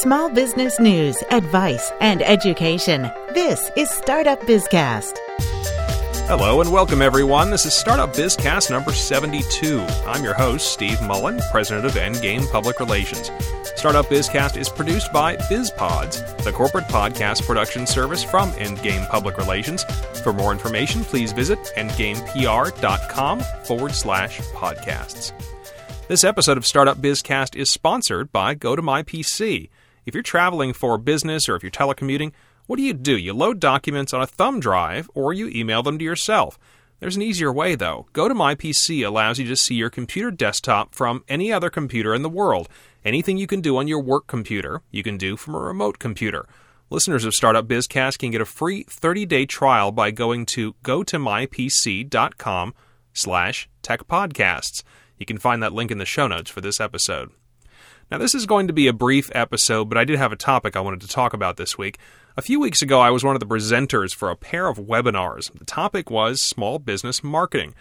Small business news, advice, and education. This is Startup Bizcast. Hello and welcome, everyone. This is Startup Bizcast number 72. I'm your host, Steve Mullen, president of Endgame Public Relations. Startup Bizcast is produced by BizPods, the corporate podcast production service from Endgame Public Relations. For more information, please visit endgamepr.com forward slash podcasts. This episode of Startup Bizcast is sponsored by GoToMyPC. If you're traveling for business or if you're telecommuting, what do you do? You load documents on a thumb drive or you email them to yourself. There's an easier way, though. Go to GoToMyPC allows you to see your computer desktop from any other computer in the world. Anything you can do on your work computer, you can do from a remote computer. Listeners of Startup Bizcast can get a free 30-day trial by going to gotomypc.com slash techpodcasts. You can find that link in the show notes for this episode. Now, this is going to be a brief episode, but I did have a topic I wanted to talk about this week. A few weeks ago, I was one of the presenters for a pair of webinars. The topic was small business marketing.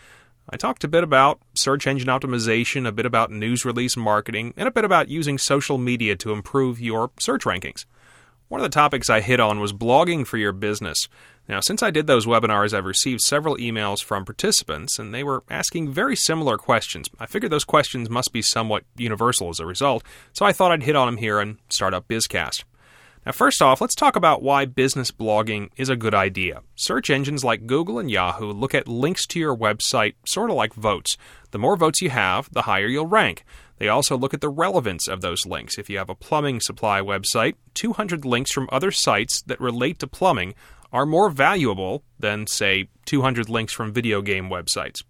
I talked a bit about search engine optimization, a bit about news release marketing, and a bit about using social media to improve your search rankings. One of the topics I hit on was blogging for your business. Now, since I did those webinars, I've received several emails from participants, and they were asking very similar questions. I figured those questions must be somewhat universal as a result, so I thought I'd hit on them here and Startup Bizcast. Now, first off, let's talk about why business blogging is a good idea. Search engines like Google and Yahoo look at links to your website sort of like votes. The more votes you have, the higher you'll rank. They also look at the relevance of those links. If you have a plumbing supply website, 200 links from other sites that relate to plumbing are more valuable than, say, 200 links from video game websites.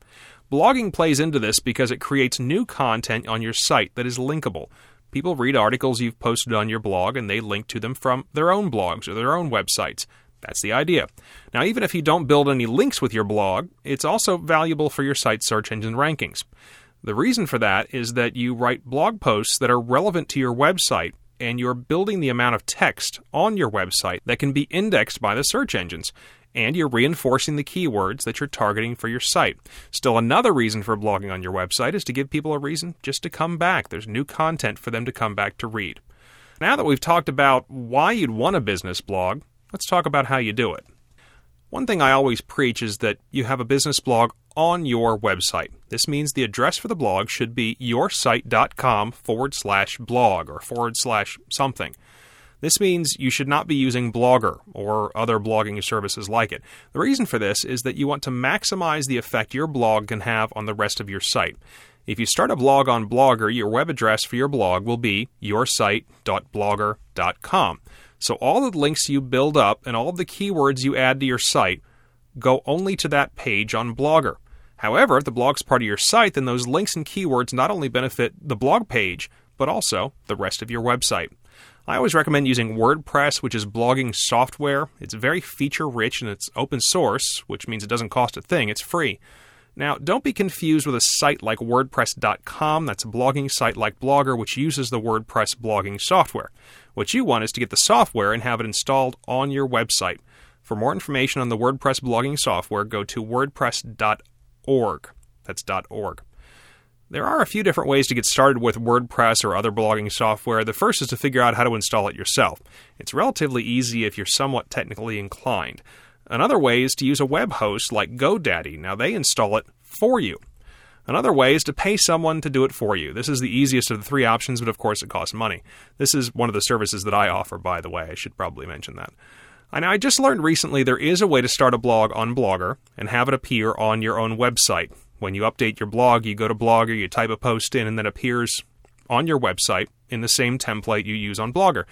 Blogging plays into this because it creates new content on your site that is linkable. People read articles you've posted on your blog and they link to them from their own blogs or their own websites. That's the idea. Now, even if you don't build any links with your blog, it's also valuable for your site's search engine rankings. The reason for that is that you write blog posts that are relevant to your website and you're building the amount of text on your website that can be indexed by the search engines. And you're reinforcing the keywords that you're targeting for your site. Still, another reason for blogging on your website is to give people a reason just to come back. There's new content for them to come back to read. Now that we've talked about why you'd want a business blog, let's talk about how you do it. One thing I always preach is that you have a business blog on your website. This means the address for the blog should be yoursite.com forward slash blog or forward slash something. This means you should not be using Blogger or other blogging services like it. The reason for this is that you want to maximize the effect your blog can have on the rest of your site. If you start a blog on Blogger, your web address for your blog will be yoursite.blogger.com. So all the links you build up and all the keywords you add to your site go only to that page on Blogger. However, if the blog's part of your site, then those links and keywords not only benefit the blog page, but also the rest of your website. I always recommend using WordPress, which is blogging software. It's very feature rich and it's open source, which means it doesn't cost a thing, it's free. Now, don't be confused with a site like WordPress.com. That's a blogging site like Blogger, which uses the WordPress blogging software. What you want is to get the software and have it installed on your website. For more information on the WordPress blogging software, go to wordpress.org org. That's .org. There are a few different ways to get started with WordPress or other blogging software. The first is to figure out how to install it yourself. It's relatively easy if you're somewhat technically inclined. Another way is to use a web host like GoDaddy. Now, they install it for you. Another way is to pay someone to do it for you. This is the easiest of the three options, but of course it costs money. This is one of the services that I offer, by the way. I should probably mention that. And I just learned recently there is a way to start a blog on Blogger and have it appear on your own website. When you update your blog, you go to Blogger, you type a post in, and then appears on your website in the same template you use on Blogger.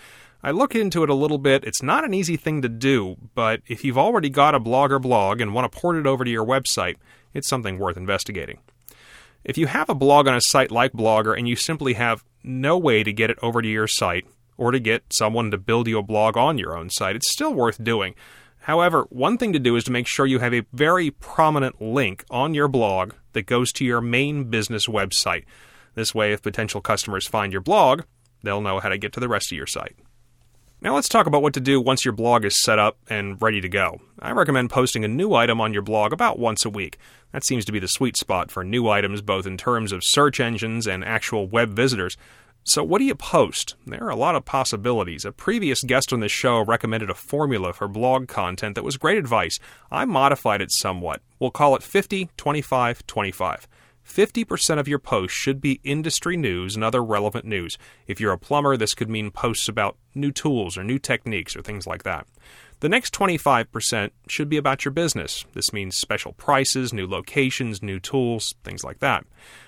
I look into it a little bit. It's not an easy thing to do, but if you've already got a Blogger blog and want to port it over to your website, it's something worth investigating. If you have a blog on a site like Blogger and you simply have no way to get it over to your site, or to get someone to build you a blog on your own site. It's still worth doing. However, one thing to do is to make sure you have a very prominent link on your blog that goes to your main business website. This way, if potential customers find your blog, they'll know how to get to the rest of your site. Now, let's talk about what to do once your blog is set up and ready to go. I recommend posting a new item on your blog about once a week. That seems to be the sweet spot for new items, both in terms of search engines and actual web visitors. So, what do you post? There are a lot of possibilities. A previous guest on this show recommended a formula for blog content that was great advice. I modified it somewhat. We'll call it 50 25 25. 50% of your posts should be industry news and other relevant news. If you're a plumber, this could mean posts about new tools or new techniques or things like that. The next 25% should be about your business. This means special prices, new locations, new tools, things like that.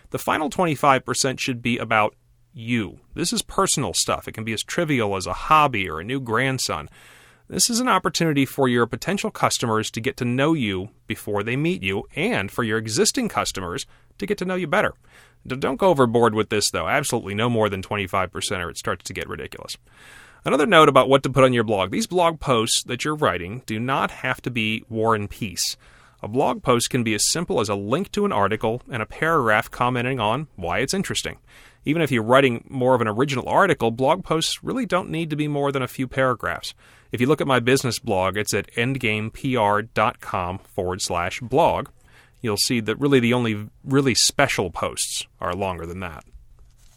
The final 25% should be about you. This is personal stuff. It can be as trivial as a hobby or a new grandson. This is an opportunity for your potential customers to get to know you before they meet you, and for your existing customers to get to know you better. Don't go overboard with this, though. Absolutely no more than 25%, or it starts to get ridiculous. Another note about what to put on your blog these blog posts that you're writing do not have to be war and peace. A blog post can be as simple as a link to an article and a paragraph commenting on why it's interesting. Even if you're writing more of an original article, blog posts really don't need to be more than a few paragraphs. If you look at my business blog, it's at endgamepr.com forward slash blog. You'll see that really the only really special posts are longer than that.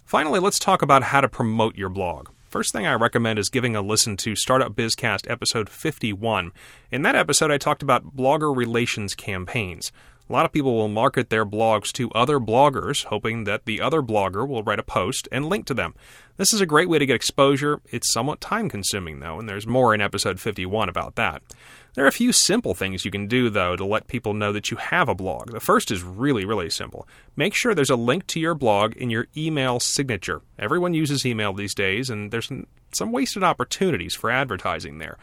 Finally, let's talk about how to promote your blog. First thing I recommend is giving a listen to Startup Bizcast episode 51. In that episode, I talked about blogger relations campaigns. A lot of people will market their blogs to other bloggers, hoping that the other blogger will write a post and link to them. This is a great way to get exposure. It's somewhat time consuming, though, and there's more in episode 51 about that. There are a few simple things you can do, though, to let people know that you have a blog. The first is really, really simple. Make sure there's a link to your blog in your email signature. Everyone uses email these days, and there's some wasted opportunities for advertising there.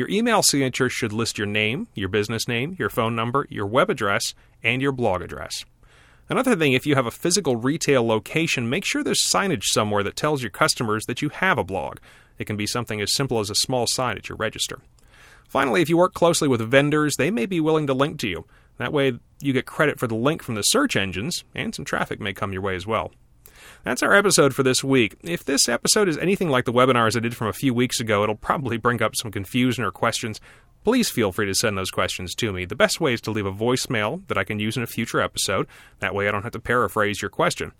Your email signature should list your name, your business name, your phone number, your web address, and your blog address. Another thing, if you have a physical retail location, make sure there's signage somewhere that tells your customers that you have a blog. It can be something as simple as a small sign at your register. Finally, if you work closely with vendors, they may be willing to link to you. That way, you get credit for the link from the search engines, and some traffic may come your way as well. That's our episode for this week. If this episode is anything like the webinars I did from a few weeks ago, it'll probably bring up some confusion or questions. Please feel free to send those questions to me. The best way is to leave a voicemail that I can use in a future episode. That way I don't have to paraphrase your question.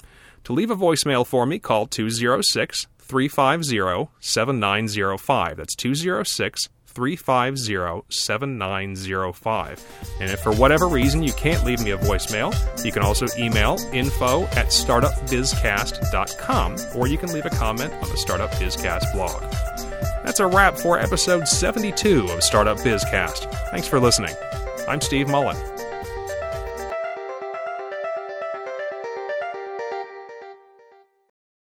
To leave a voicemail for me, call 206 350 7905. That's 206 350 7905. And if for whatever reason you can't leave me a voicemail, you can also email info at startupbizcast.com or you can leave a comment on the Startup Bizcast blog. That's a wrap for episode 72 of Startup Bizcast. Thanks for listening. I'm Steve Mullen.